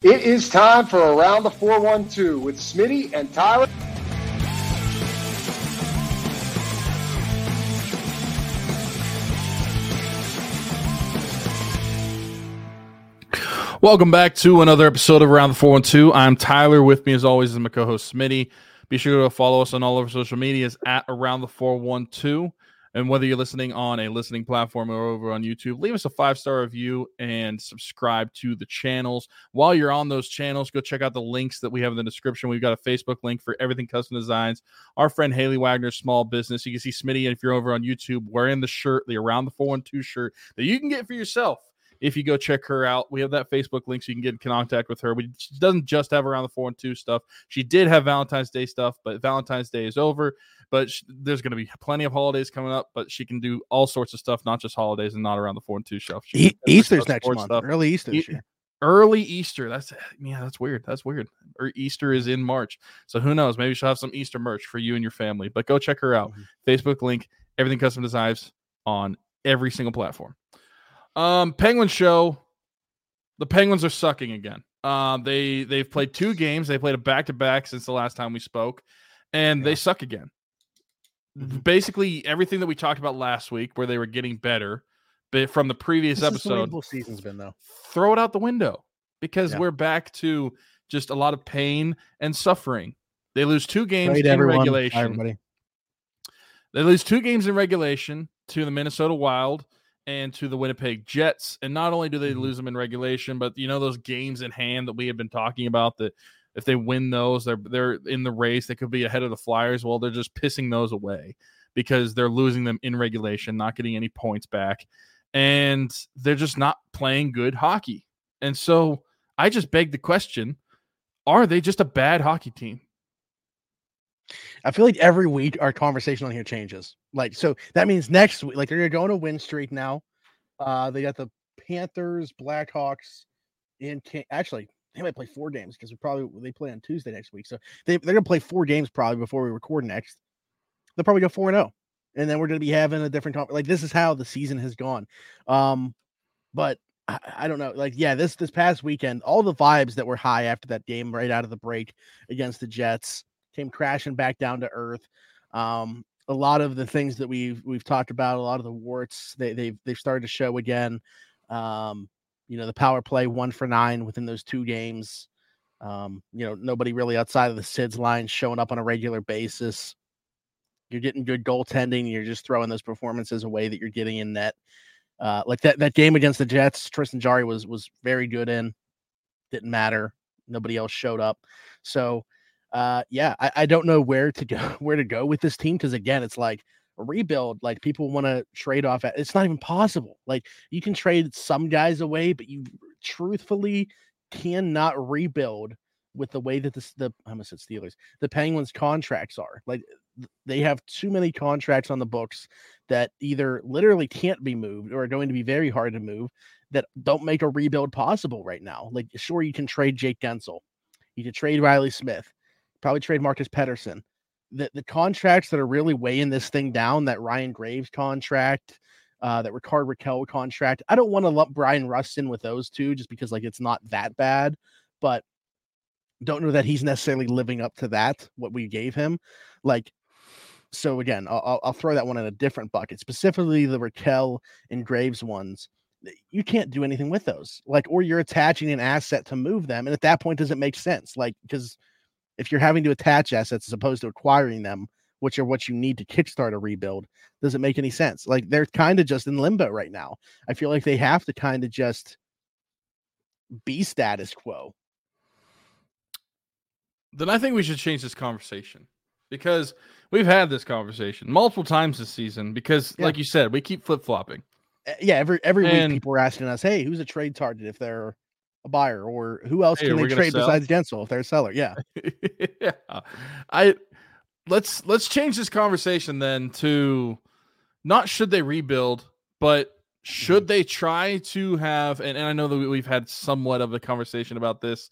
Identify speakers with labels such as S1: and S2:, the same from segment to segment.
S1: It is time for Around the 412 with Smitty and Tyler.
S2: Welcome back to another episode of Around the 412. I'm Tyler. With me, as always, is my co host Smitty. Be sure to follow us on all of our social medias at Around the 412. And whether you're listening on a listening platform or over on YouTube, leave us a five star review and subscribe to the channels. While you're on those channels, go check out the links that we have in the description. We've got a Facebook link for everything custom designs. Our friend Haley Wagner's small business. You can see Smitty, and if you're over on YouTube, wearing the shirt, the Around the 412 shirt that you can get for yourself if you go check her out. We have that Facebook link so you can get in contact with her. We, she doesn't just have around the four and two stuff. She did have Valentine's Day stuff, but Valentine's Day is over. But she, there's going to be plenty of holidays coming up. But she can do all sorts of stuff, not just holidays and not around the four and two stuff.
S3: E- Easter's next month. Stuff. Early Easter
S2: e- Early Easter. That's yeah, that's weird. That's weird. Or Easter is in March. So who knows? Maybe she'll have some Easter merch for you and your family. But go check her out. Mm-hmm. Facebook link, everything custom designs on every single platform. Um, Penguin show. The Penguins are sucking again. Uh, they they've played two games. They played a back to back since the last time we spoke, and yeah. they suck again. Mm-hmm. Basically, everything that we talked about last week, where they were getting better, but from the previous
S3: this
S2: episode,
S3: the season's been though.
S2: Throw it out the window because yeah. we're back to just a lot of pain and suffering. They lose two games Trade in everyone, regulation. Everybody. They lose two games in regulation to the Minnesota Wild and to the Winnipeg Jets. And not only do they mm-hmm. lose them in regulation, but you know those games in hand that we have been talking about that if they win those, they're they're in the race. They could be ahead of the Flyers. Well, they're just pissing those away because they're losing them in regulation, not getting any points back, and they're just not playing good hockey. And so I just beg the question: Are they just a bad hockey team?
S3: I feel like every week our conversation on here changes. Like, so that means next week, like they're going to win streak now. Uh, they got the Panthers, Blackhawks, and can- actually they might play four games because we probably they play on Tuesday next week. So they they're gonna play four games probably before we record next. They'll probably go four and zero, oh, and then we're gonna be having a different like this is how the season has gone. Um, but I, I don't know. Like, yeah, this this past weekend, all the vibes that were high after that game right out of the break against the Jets came crashing back down to earth. Um, a lot of the things that we've we've talked about, a lot of the warts, they they've they've started to show again. Um, you know, the power play one for nine within those two games. Um, you know, nobody really outside of the Sid's line showing up on a regular basis. You're getting good goaltending. You're just throwing those performances away that you're getting in net. Uh, like that that game against the Jets, Tristan Jarry was was very good in. Didn't matter. Nobody else showed up. So uh, yeah, I, I don't know where to go, where to go with this team because again, it's like rebuild. Like people want to trade off. At, it's not even possible. Like you can trade some guys away, but you truthfully cannot rebuild with the way that this the I almost said Steelers, the Penguins contracts are. Like they have too many contracts on the books that either literally can't be moved or are going to be very hard to move that don't make a rebuild possible right now. Like sure you can trade Jake Guentzel. You can trade Riley Smith probably trade Marcus Pettersson. The the contracts that are really weighing this thing down, that Ryan Graves contract, uh, that Rickard Rakell contract. I don't want to lump Bryan Rust in with those two just because like it's not that bad, but don't know that he's necessarily living up to that what we gave him. Like, so again, I'll, I'll throw that one in a different bucket. Specifically, the Rakell and Graves ones. You can't do anything with those, like, or you're attaching an asset to move them, and at that point, does it make sense? Like, because if you're having to attach assets as opposed to acquiring them, which are what you need to kickstart a rebuild, does it make any sense? Like they're kind of just in limbo right now. I feel like they have to kind of just be status quo.
S2: Then I think we should change this conversation because we've had this conversation multiple times this season. Because, yeah. like you said, we keep flip flopping.
S3: Eh, yeah, every every and, week people are asking us, "Hey, who's a trade target if they're a buyer, or who else hey, can they trade besides Guentzel if they're a seller? Yeah.
S2: yeah. I let's let's change this conversation then to not should they rebuild, but should mm-hmm. they try to have and, and I know that we've had somewhat of a conversation about this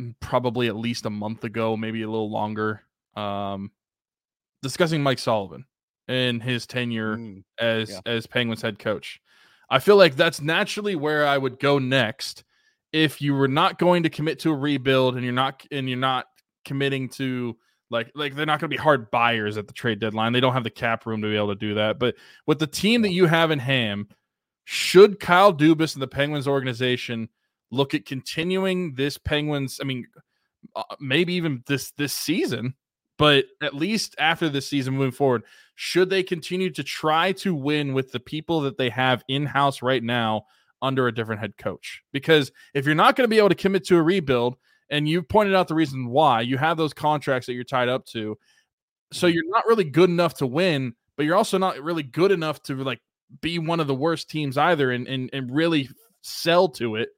S2: mm, probably at least a month ago, maybe a little longer. Um discussing Mike Sullivan and his tenure mm, as yeah. as Penguins head coach. I feel like that's naturally where I would go next if you were not going to commit to a rebuild and you're not and you're not committing to like like they're not going to be hard buyers at the trade deadline. They don't have the cap room to be able to do that. But with the team that you have in Ham, should Kyle Dubas and the Penguins organization look at continuing this Penguins? I mean, uh, maybe even this this season, but at least after this season moving forward, should they continue to try to win with the people that they have in house right now under a different head coach? Because if you're not going to be able to commit to a rebuild and you pointed out the reason why you have those contracts that you're tied up to. So mm-hmm. you're not really good enough to win, but you're also not really good enough to like be one of the worst teams either and and, and really sell to it.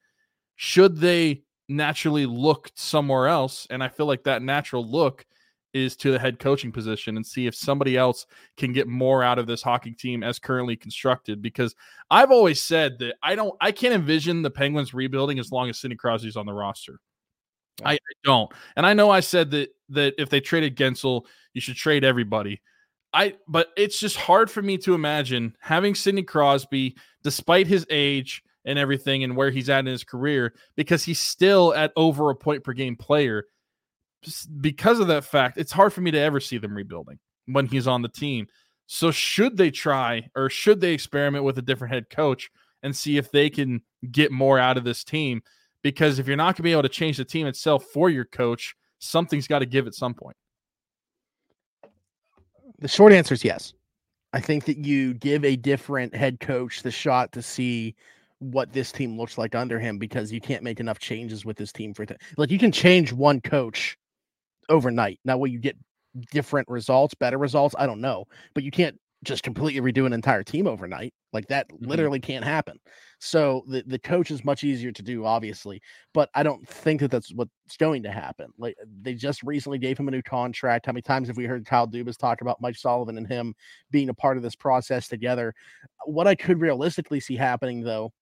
S2: Should they naturally look somewhere else? And I feel like that natural look is to the head coaching position and see if somebody else can get more out of this hockey team as currently constructed. Because I've always said that I don't, I can't envision the Penguins rebuilding as long as Sidney Crosby's on the roster. I, I, don't. And I know I said that that if they traded Guentzel, you should trade everybody. I but it's just hard for me to imagine having Sidney Crosby, despite his age and everything and where he's at in his career, because he's still at over a point per game player. Because of that fact, it's hard for me to ever see them rebuilding when he's on the team. So should they try or should they experiment with a different head coach and see if they can get more out of this team? because if you're not going to be able to change the team itself for your coach, something's got to give at some point.
S3: The short answer is yes. I think that you give a different head coach the shot to see what this team looks like under him because you can't make enough changes with this team for th- like you can change one coach overnight. Now, will you get different results, better results? I don't know, but you can't just completely redo an entire team overnight. Like that mm-hmm. literally can't happen. So the, the coach is much easier to do, obviously, but I don't think that that's what's going to happen. Like they just recently gave him a new contract. How many times have we heard Kyle Dubas talk about Mike Sullivan and him being a part of this process together? What I could realistically see happening, though,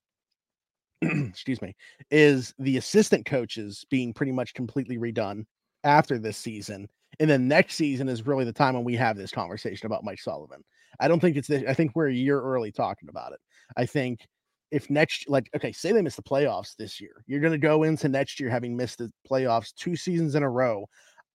S3: excuse me, is the assistant coaches being pretty much completely redone after this season. And then next season is really the time when we have this conversation about Mike Sullivan. I don't think it's. I think we're a year early talking about it. I think if next, like, okay, say they miss the playoffs this year, you're going to go into next year having missed the playoffs two seasons in a row.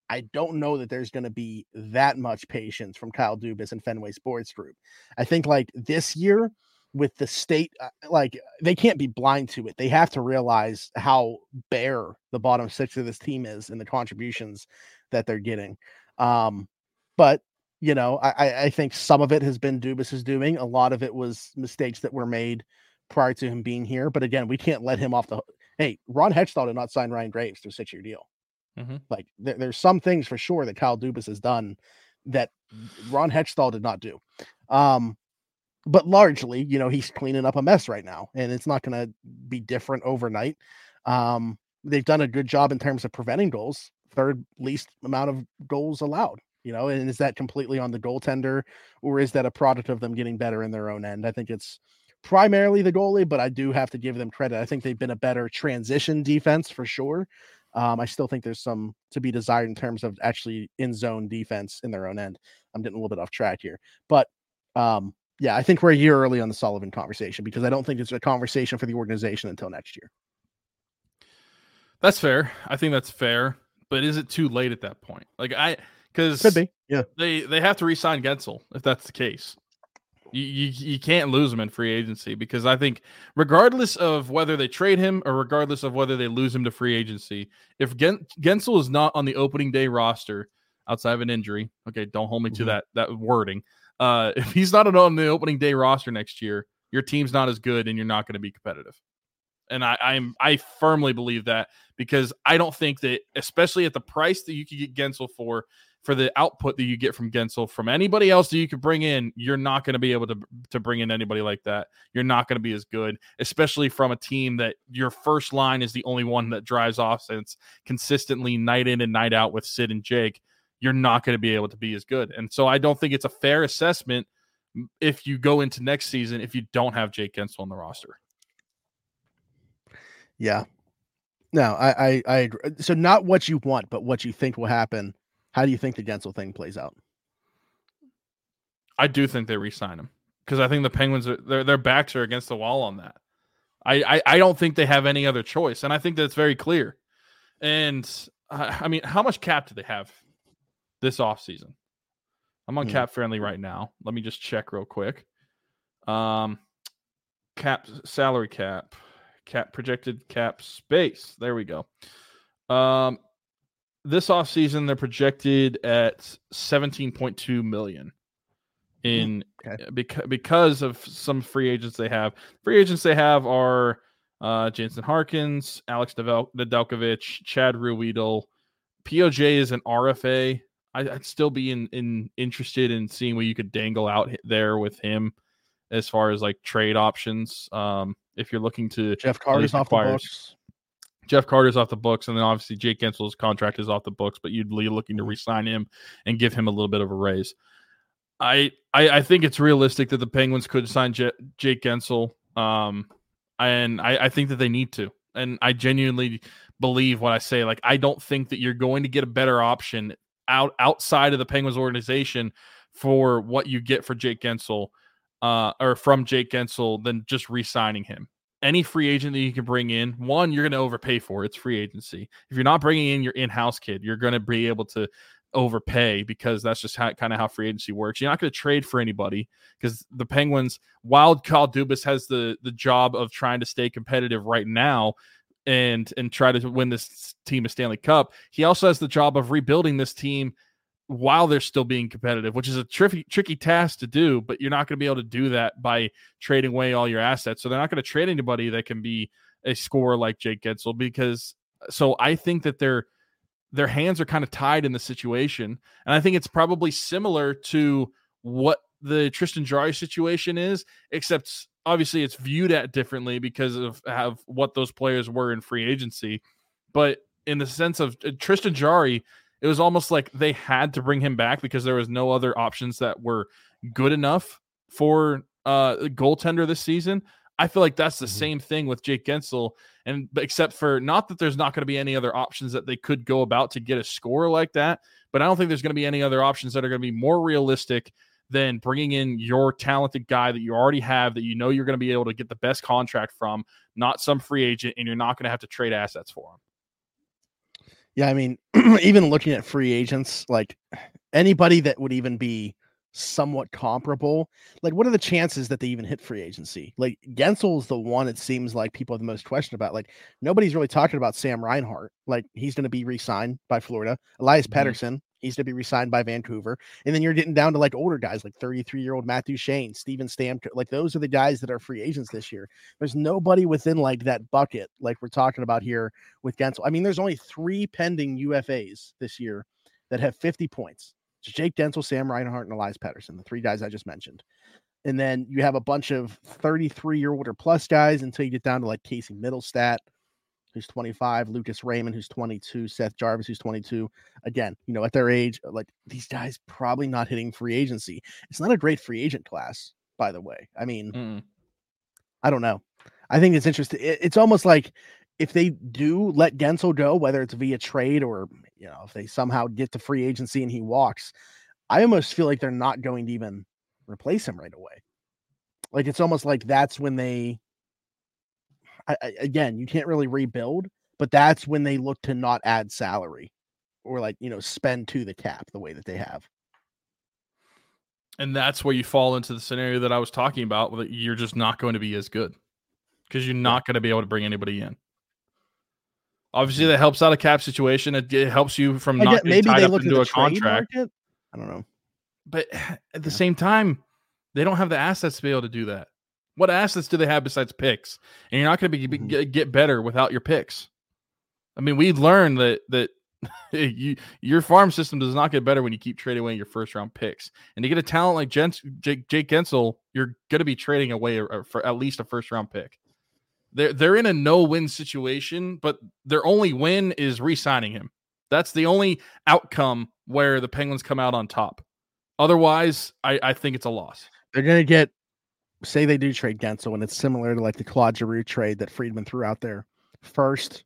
S3: I don't know that there's going to be that much patience from Kyle Dubas and Fenway Sports Group. I think like this year with the state, uh, like they can't be blind to it. They have to realize how bare the bottom six of this team is and the contributions that they're getting. Um, but you know, I, I think some of it has been Dubas's doing. A lot of it was mistakes that were made prior to him being here. But again, we can't let him off the. Hey, Ron Hextall did not sign Ryan Graves to a six-year deal. Mm-hmm. Like there, there's some things for sure that Kyle Dubas has done that Ron Hextall did not do. Um, but largely, you know, he's cleaning up a mess right now, and it's not going to be different overnight. Um, they've done a good job in terms of preventing goals, third least amount of goals allowed you know, and is that completely on the goaltender or is that a product of them getting better in their own end? I think it's primarily the goalie, but I do have to give them credit. I think they've been a better transition defense for sure. Um, I still think there's some to be desired in terms of actually in zone defense in their own end. I'm getting a little bit off track here, but um, yeah, I think we're a year early on the Sullivan conversation because I don't think it's a conversation for the organization until next year.
S2: That's fair. I think that's fair, but is it too late at that point? Like I, because
S3: could be. Yeah,
S2: they they have to re-sign Guentzel if that's the case. You, you you can't lose him in free agency because I think regardless of whether they trade him or regardless of whether they lose him to free agency, if Gen- Guentzel is not on the opening day roster outside of an injury, okay, don't hold me mm-hmm. to that that wording. Uh, if he's not on the opening day roster next year, your team's not as good and you're not going to be competitive. And I, I'm I firmly believe that because I don't think that, especially at the price that you could get Guentzel for, for the output that you get from Guentzel from anybody else that you could bring in, you're not going to be able to to bring in anybody like that. You're not going to be as good, especially from a team that your first line is the only one that drives offense consistently night in and night out with Sid and Jake. You're not going to be able to be as good, and so I don't think it's a fair assessment if you go into next season if you don't have Jake Guentzel on the roster.
S3: Yeah, no, I, I, I agree. So not what you want, but what you think will happen how do you think the Guentzel thing plays out?
S2: I do think they re-sign him because I think the Penguins are their their backs are against the wall on that. I, I, I don't think they have any other choice, and I think that's very clear. And uh, I mean, how much cap do they have this offseason? I'm on
S3: Hmm.
S2: cap friendly right now. Let me just check real quick. Um, cap salary cap, cap projected cap space. There we go. Um, this offseason they're projected at 17.2 million in
S3: okay.
S2: because because of some free agents they have. Free agents they have are uh Jansen Harkins, Alex Nedeljkovic, Chad Ruhwedel. POJ is an RFA. I, I'd still be in, in interested in seeing what you could dangle out there with him as far as like trade options. Um, if you're looking to
S3: Jeff Carter's off the books.
S2: Jeff Carter's off the books, and then obviously Jake Guentzel's contract is off the books, but you'd be looking to re-sign him and give him a little bit of a raise. I I, I think it's realistic that the Penguins could sign J- Jake Guentzel, um, and I, I think that they need to, and I genuinely believe what I say. Like I don't think that you're going to get a better option out outside of the Penguins organization for what you get for Jake Guentzel, uh, or from Jake Guentzel than just re-signing him any free agent that you can bring in, one, you're going to overpay for. It's free agency. If you're not bringing in your in-house kid, you're going to be able to overpay because that's just how kind of how free agency works. You're not going to trade for anybody because the Penguins, while Kyle Dubas has the the job of trying to stay competitive right now and and try to win this team a Stanley Cup, he also has the job of rebuilding this team while they're still being competitive, which is a tricky tricky task to do, but you're not going to be able to do that by trading away all your assets. So they're not going to trade anybody that can be a scorer like Jake Guentzel because so I think that their their hands are kind of tied in the situation. And I think it's probably similar to what the Tristan Jarry situation is, except obviously it's viewed at differently because of, of what those players were in free agency. But in the sense of uh, Tristan Jarry, it was almost like they had to bring him back because there was no other options that were good enough for uh goaltender this season. I feel like that's the
S3: Mhm.
S2: same thing with Jake Guentzel, and except for not that there's not going to be any other options that they could go about to get a score like that, but I don't think there's going to be any other options that are going to be more realistic than bringing in your talented guy that you already have that you know you're going to be able to get the best contract from, not some free agent, and you're not going to have to trade assets for him.
S3: Yeah, I mean, even looking at free agents, like anybody that would even be somewhat comparable, like what are the chances that they even hit free agency? Like Guentzel's the one it seems like people have the most question about. Like nobody's really talking about Sam Reinhart. Like he's going to be re-signed by Florida. Elias
S2: Mhm.
S3: Pettersson, he's going to be re-signed by Vancouver. And then you're getting down to like older guys, like 33 year old Matthew Shane, Steven Stamkos. Like those are the guys that are free agents this year. There's nobody within like that bucket, like we're talking about here with Guentzel. I mean, there's only three pending UFAs this year that have 50 points. It's Jake Guentzel, Sam Reinhart, and Elias Pettersson, the three guys I just mentioned. And then you have a bunch of 33 year older plus guys until you get down to like Casey Mittelstadt, who's 25, Lucas Raymond, who's 22, Seth Jarvis, who's 22. Again, you know, at their age, uh, like these guys probably not hitting free agency. It's not a great free agent class, by the way. I mean,
S2: Mm-mm.
S3: I don't know. I think it's interesting. It- It's almost like if they do let Guentzel go, whether it's via trade or you know if they somehow get to free agency and he walks, I almost feel like they're not going to even replace him right away. Like it's almost like that's when they. I, I, again, you can't really rebuild, but that's when they look to not add salary or like you know spend to the cap the way that they have.
S2: And that's where you fall into the scenario that I was talking about, that you're just not going to be as good because you're not going to be able to bring anybody in. Obviously, that helps out a cap situation. It, it helps you from not
S3: get, maybe
S2: tied
S3: they
S2: up into a contract.
S3: market. I don't know.
S2: But at the
S3: Yeah.
S2: same time, they don't have the assets to be able to do that. What assets do they have besides picks? And you're not going to be
S3: Mhm.
S2: get, better without your picks. I mean, we learned that that you your farm system does not get better when you keep trading away your first round picks. And to get a talent like Jens, Jake, Jake Guentzel, you're going to be trading away a- a- for at least a first round pick. They're they're in a no win situation, but their only win is re-signing him. That's the only outcome where the Penguins come out on top. Otherwise, I, I think it's a loss.
S3: they're gonna get say they do trade Guentzel, and it's similar to like the Claude Giroux trade that Friedman threw out there. First,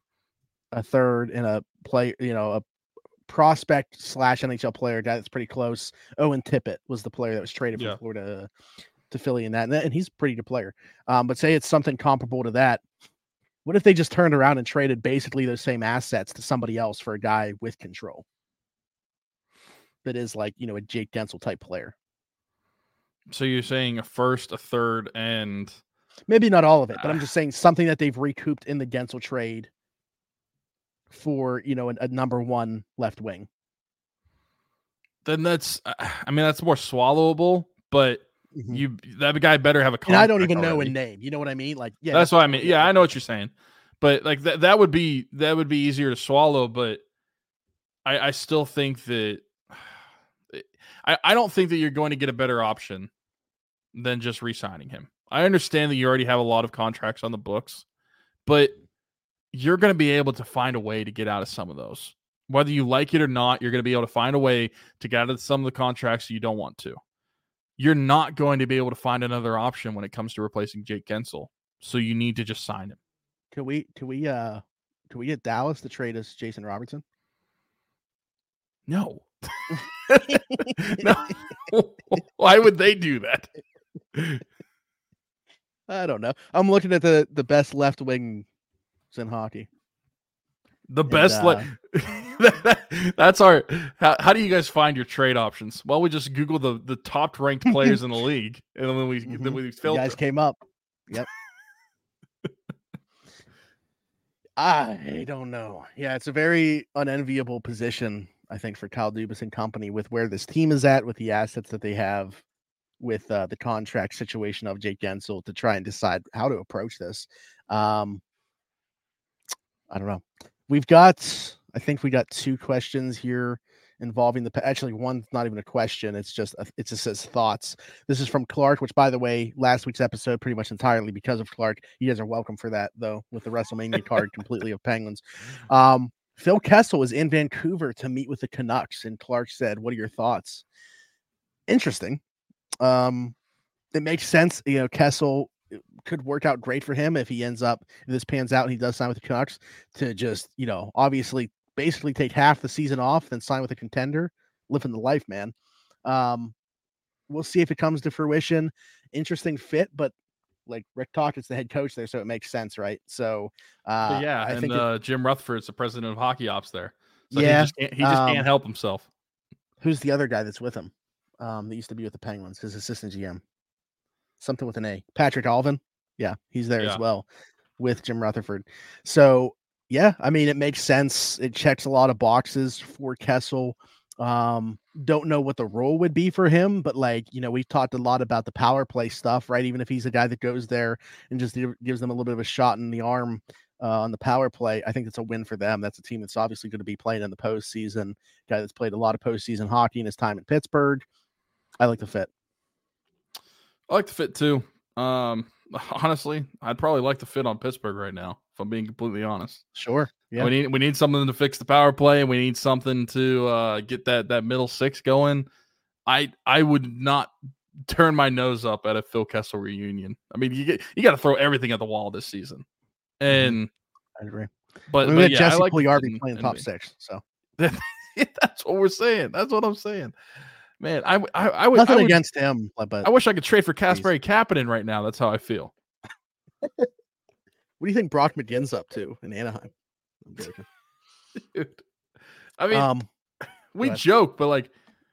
S3: a third, and a play, you know, a prospect slash NHL player, guy that's pretty close. Owen Tippett was the player that was traded from Florida to Philly in that, and, that, and he's a pretty good player. Um, but say it's something comparable to that. What if they just turned around and traded basically those same assets to somebody else for a guy with control? That is like you know a Jake Guentzel type player.
S2: So you're saying a first, a third, and
S3: maybe not all of it, but I'm just saying something that they've recouped in the Guentzel trade for you know a, a number one left wing.
S2: Then that's, I mean, that's more swallowable. But mm-hmm. you that guy better have a.
S3: And I don't even already. know a name. You know what I mean? Like, yeah,
S2: that's, that's what I mean. Yeah, I know what you're saying, but like that that would be that would be easier to swallow. But I I still think that I I don't think that you're going to get a better option than just re-signing him. I understand that you already have a lot of contracts on the books, but you're going to be able to find a way to get out of some of those. Whether you like it or not, you're going to be able to find a way to get out of some of the contracts you don't want to. You're not going to be able to find another option when it comes to replacing Jake Guentzel. So you need to just sign him.
S3: Can we can we uh can we get Dallas to trade us Jason Robertson?
S2: No. no. Why would they do that?
S3: I don't know. I'm looking at the the best left wing in hockey.
S2: The best. Uh, that's our. How, how, do you guys find your trade options? Well, we just Google the the top ranked players in the league, and then we mm-hmm. then we filter.
S3: You guys came up. Yep. I don't know. Yeah, it's a very unenviable position, I think, for Kyle Dubas and company with where this team is at, with the assets that they have, with uh, the contract situation of Jake Guentzel to try and decide how to approach this. Um, I don't know. We've got, I think we got two questions here involving the actually one's not even a question it's just a, it just says thoughts this is from clark which by the way last week's episode pretty much entirely because of clark you guys are welcome for that though with the wrestlemania card completely of penguins um phil kessel is in vancouver to meet with the canucks and clark said what are your thoughts interesting um it makes sense you know kessel could work out great for him if he ends up if this pans out and he does sign with the Canucks to just you know obviously basically take half the season off then sign with a contender, living the life, man. Um, we'll see if it comes to fruition. Interesting fit, but like Rick Tocchet, it's the head coach there, so it makes sense, right? So, uh,
S2: yeah, I and think uh, it, Jim Rutherford's the president of hockey ops there. So yeah, he just, can't, he just um, can't help himself.
S3: Who's the other guy that's with him? Um, that used to be with the Penguins, his assistant GM something with an A. Patrik Allvin. Yeah, he's there yeah. as well with Jim Rutherford. So yeah, I mean it makes sense. It checks a lot of boxes for Kessel. Um, don't know what the role would be for him, but like you know, we've talked a lot about the power play stuff, right? Even if he's a guy that goes there and just gives them a little bit of a shot in the arm uh, on the power play, I think it's a win for them. That's a team that's obviously going to be playing in the postseason. Guy that's played a lot of postseason hockey in his time in Pittsburgh. I like the fit.
S2: I like the fit too. Um, honestly, I'd probably like the fit on Pittsburgh right now. If I'm being completely honest.
S3: Sure.
S2: Yeah. We need we need something to fix the power play, and we need something to uh, get that that middle six going. I I would not turn my nose up at a Phil Kessel reunion. I mean, you get you got to throw everything at the wall this season, mm-hmm. and
S3: I agree.
S2: But,
S3: I mean, but yeah, Jesse like Puljujarvi playing top six, so
S2: that's what we're saying. That's what I'm saying. Man, I I, I would
S3: nothing
S2: I would,
S3: against him, but
S2: I wish I could trade for Kasperi Kapanen right now. That's how I feel.
S3: what do you think Brock McGinn's up to in Anaheim?
S2: Dude, I mean, um, we joke, but like,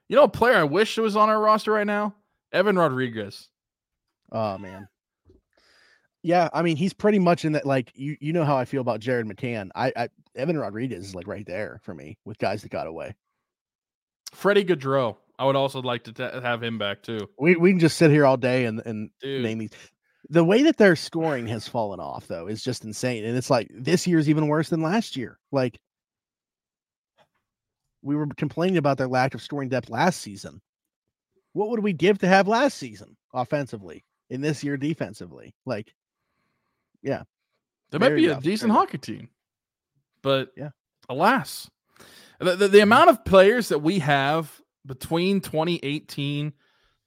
S2: you know, a player I wish was on our roster right now, Evan Rodrigues.
S3: Oh man, yeah. I mean, he's pretty much in that. Like, you you know how I feel about Jared McCann. I, I Evan Rodrigues is like right there for me with guys that got away.
S2: Freddie Gaudreau. I would also like to t- uh, have him back too.
S3: We we can just sit here all day and and Dude. name these. The way that their scoring has fallen off though is just insane, and it's like this year's even worse than last year. Like we were complaining about their lack of scoring depth last season. What would we give to have last season offensively in this year defensively? Like, yeah,
S2: there might be a decent hockey team, but yeah, alas, the, the, the amount mm. of players that we have between 2018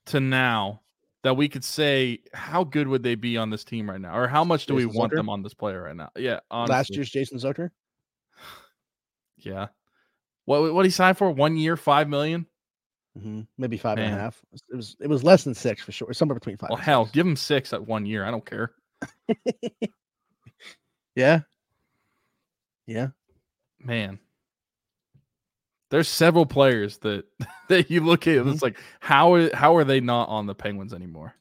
S2: to now that we could say how good would they be on this team right now, or how much do Jason we want Zucker? them on this player right now? Yeah,
S3: honestly. last year's Jason Zucker.
S2: Yeah, what what he signed for? One year, five million.
S3: hmm Maybe five and a half. It was it was less than six for sure. Somewhere between five.
S2: Well, hell,
S3: six.
S2: give him six at one year. I don't care.
S3: yeah. Yeah.
S2: Man, there's several players that that you look at. It's like how how are they not on the Penguins anymore?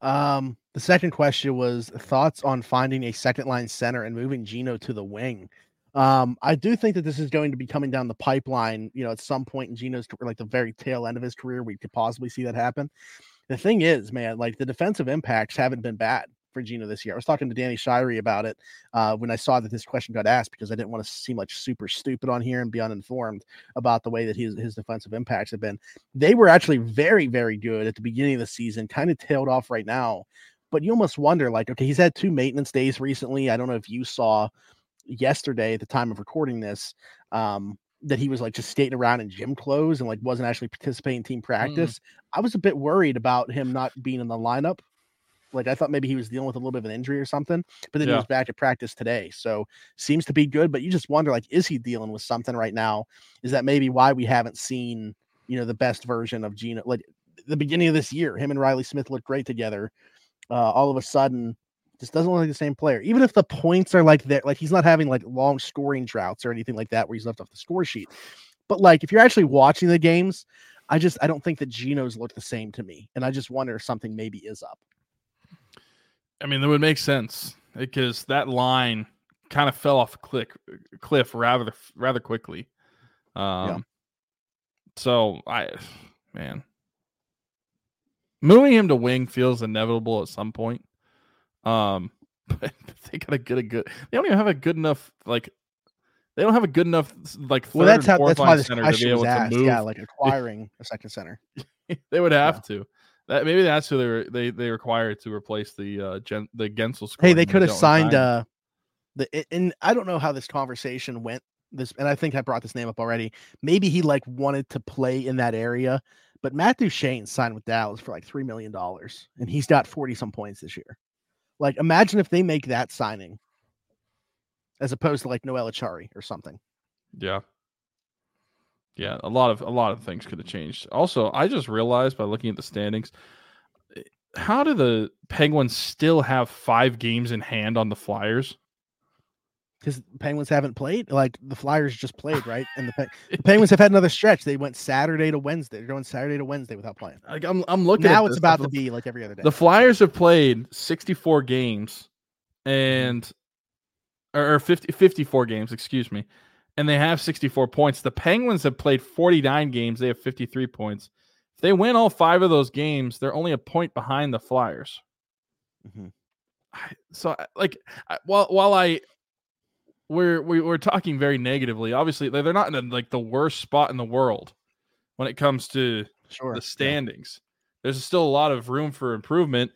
S3: Um, the second question was thoughts on finding a second line center and moving Gino to the wing. Um, I do think that this is going to be coming down the pipeline, you know, at some point in Gino's like the very tail end of his career, we could possibly see that happen. The thing is, man, like the defensive impacts haven't been bad for Gino this year. I was talking to Danny Shirey about it uh, when I saw that this question got asked because I didn't want to seem like super stupid on here and be uninformed about the way that his his defensive impacts have been. They were actually very, very good at the beginning of the season, kind of tailed off right now. But you almost wonder, like, okay, he's had two maintenance days recently. I don't know if you saw yesterday at the time of recording this um, that he was like just skating around in gym clothes and like wasn't actually participating in team practice. I was a bit worried about him not being in the lineup. Like I thought maybe he was dealing with a little bit of an injury or something, but then he was back at practice today. So seems to be good, but you just wonder like, is he dealing with something right now? Is that maybe why we haven't seen, you know, the best version of Gino? Like the beginning of this year, him and Riley Smith looked great together. Uh, all of a sudden, just doesn't look like the same player. Even if the points are like that, like he's not having like long scoring droughts or anything like that where he's left off the score sheet. But like if you're actually watching the games, I just I don't think that Geno's look the same to me. And I just wonder if something maybe is up.
S2: I mean, that would make sense because that line kind of fell off a cliff, cliff rather rather quickly. Um, so I, man, moving him to wing feels inevitable at some point. Um, but they gotta get a good. They don't even have a good enough like. They don't have a good enough like. Third
S3: Well, that's how
S2: fourth
S3: that's why
S2: line
S3: this
S2: center to be able to
S3: asked.
S2: move.
S3: Yeah, like acquiring a second center.
S2: they would have to. That maybe that's who they were, they they required to replace the uh Gen, the Guentzel score.
S3: Hey, they could have signed uh the and I don't know how this conversation went. This and I think I brought this name up already. Maybe he like wanted to play in that area, but Matt Duchene signed with Dallas for like three million dollars, and he's got forty some points this year. Like, imagine if they make that signing, as opposed to like Noel Acciari or something.
S2: Yeah. Yeah, a lot of a lot of things could have changed. Also, I just realized by looking at the standings, eh, how do the Penguins still have five games in hand on the Flyers?
S3: Because Penguins haven't played, like the Flyers just played, right? And the, Pe- the Penguins have had another stretch. They went Saturday to Wednesday. They're going Saturday to Wednesday without playing.
S2: Like I'm I'm looking
S3: now
S2: at
S3: it's about to be like every other day.
S2: the Flyers have played 64 games and or, or 50, 54 games, excuse me. And they have 64 points. The Penguins have played 49 games. They have 53 points. If they win all five of those games, they're only a point behind the Flyers. Mm-hmm. So like while while I we're we, we're talking very negatively. Obviously, they're not in a, like the worst spot in the world when it comes to
S3: Sure.
S2: the
S3: yeah.
S2: standings. There's still a lot of room for improvement,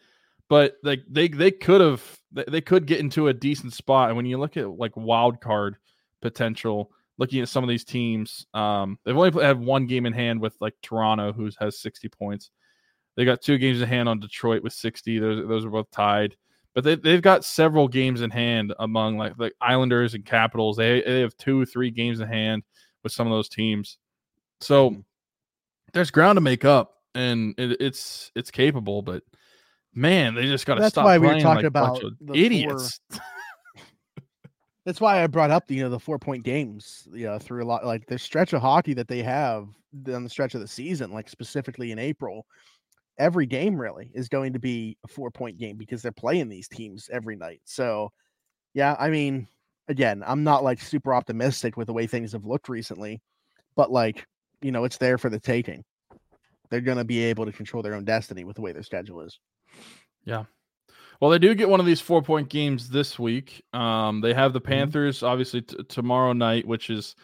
S2: but like they they could have they, they could get into a decent spot. And when you look at like wild card potential, looking at some of these teams, um, they've only had one game in hand with like Toronto, who has 60 points. They got two games in hand on Detroit with 60. Those those are both tied. But they they've got several games in hand among like like Islanders and Capitals. They they have two three games in hand with some of those teams. So
S3: Mhm.
S2: there's ground to make up, and it, it's it's capable. But man, they just got to stop.
S3: That's why we were talking
S2: like
S3: about the
S2: idiots.
S3: That's why I brought up the you know the four point games, you know, through a lot like the stretch of hockey that they have on the stretch of the season, like specifically in April. Every game really is going to be a four point game because they're playing these teams every night. So, yeah, I mean, again, I'm not like super optimistic with the way things have looked recently, but like, you know, it's there for the taking. They're going to be able to control their own destiny with the way their schedule is.
S2: Well, they do get one of these four point games this week. Um, they have the
S3: Mm-hmm.
S2: Panthers obviously t- tomorrow night, which is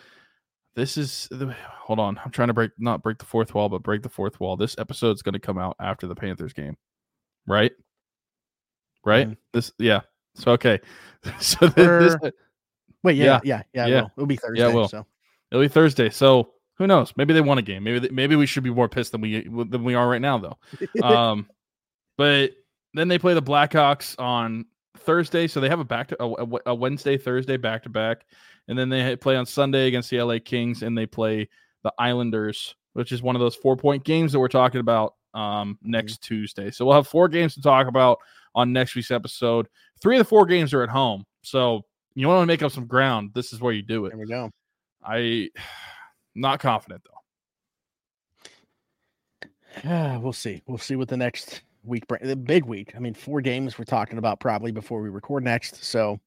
S2: this is the, hold on. I'm trying to break not break the fourth wall, but break the fourth wall. This episode's going to come out after the Panthers game, right? Right.
S3: Mhm.
S2: This yeah. So okay. so th- this,
S3: Wait, yeah,
S2: Yeah.
S3: yeah, yeah,
S2: Yeah.
S3: yeah. Will. It'll be Thursday.
S2: it will.
S3: So
S2: It'll be Thursday. So who knows? Maybe they won a game. Maybe they, maybe we should be more pissed than we than we are right now, though. Um, but then they play the Blackhawks on Thursday, so they have a back to a, a- Wednesday, Thursday back to back, and then they play on Sunday against the LA Kings, and they play the Islanders, which is one of those four point games that we're talking about um, next Tuesday. So we'll have four games to talk about on next week's episode. Three of the four games are at home. So you want to make up some ground. This is where you do it.
S3: There we go.
S2: I not confident though.
S3: Uh, we'll see. We'll see what the next week, the big week. I mean, four games we're talking about probably before we record next. So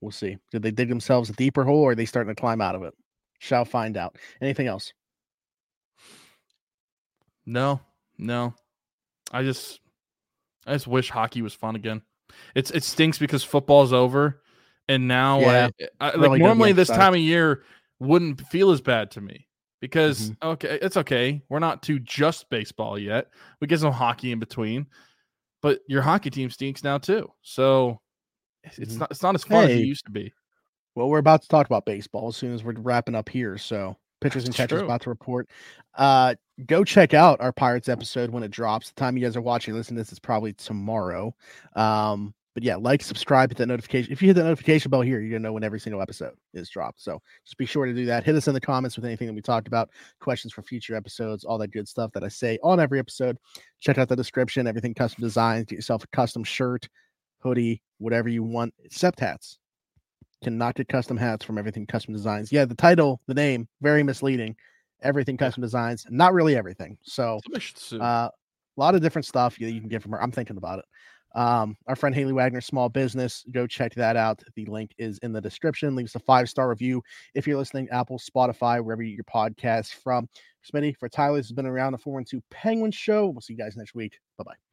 S3: we'll see. Did they dig themselves a deeper hole or are they starting to climb out of it? Shall find out. Anything else?
S2: No, no. I just I just wish hockey was fun again. It's it stinks because football's over, and now
S3: Yeah,
S2: I, I, like
S3: gonna
S2: normally this time of year wouldn't feel as bad to me because
S3: Mm-hmm.
S2: okay, it's okay. We're not to just baseball yet. We get some hockey in between, but your hockey team stinks now too. So it's it's not it's not as fun as it used to be.
S3: Well, we're about to talk about baseball as soon as we're wrapping up here. So pitchers and catchers about to report. Uh, go check out our Pirates episode when it drops. The time you guys are watching, listen this is probably tomorrow. Um, but yeah, like, subscribe, hit that notification. If you hit that notification bell here, you're gonna know when every single episode is dropped. So just be sure to do that. Hit us in the comments with anything that we talked about, questions for future episodes, all that good stuff that I say on every episode. Check out the description, everything custom designs. Get yourself a custom shirt, hoodie, whatever you want, except hats cannot get custom hats from everything custom designs yeah the title the name very misleading everything custom designs not really everything so
S2: Somebody should sue.
S3: uh, a lot of different stuff that you can get from her i'm thinking about it um our friend haley wagner small business go check that out. The link is in the description. Leave us a five star review if you're listening apple spotify wherever you get your podcast from. Smitty for tyler this has been around the 412 penguin show. We'll see you guys next week. Bye bye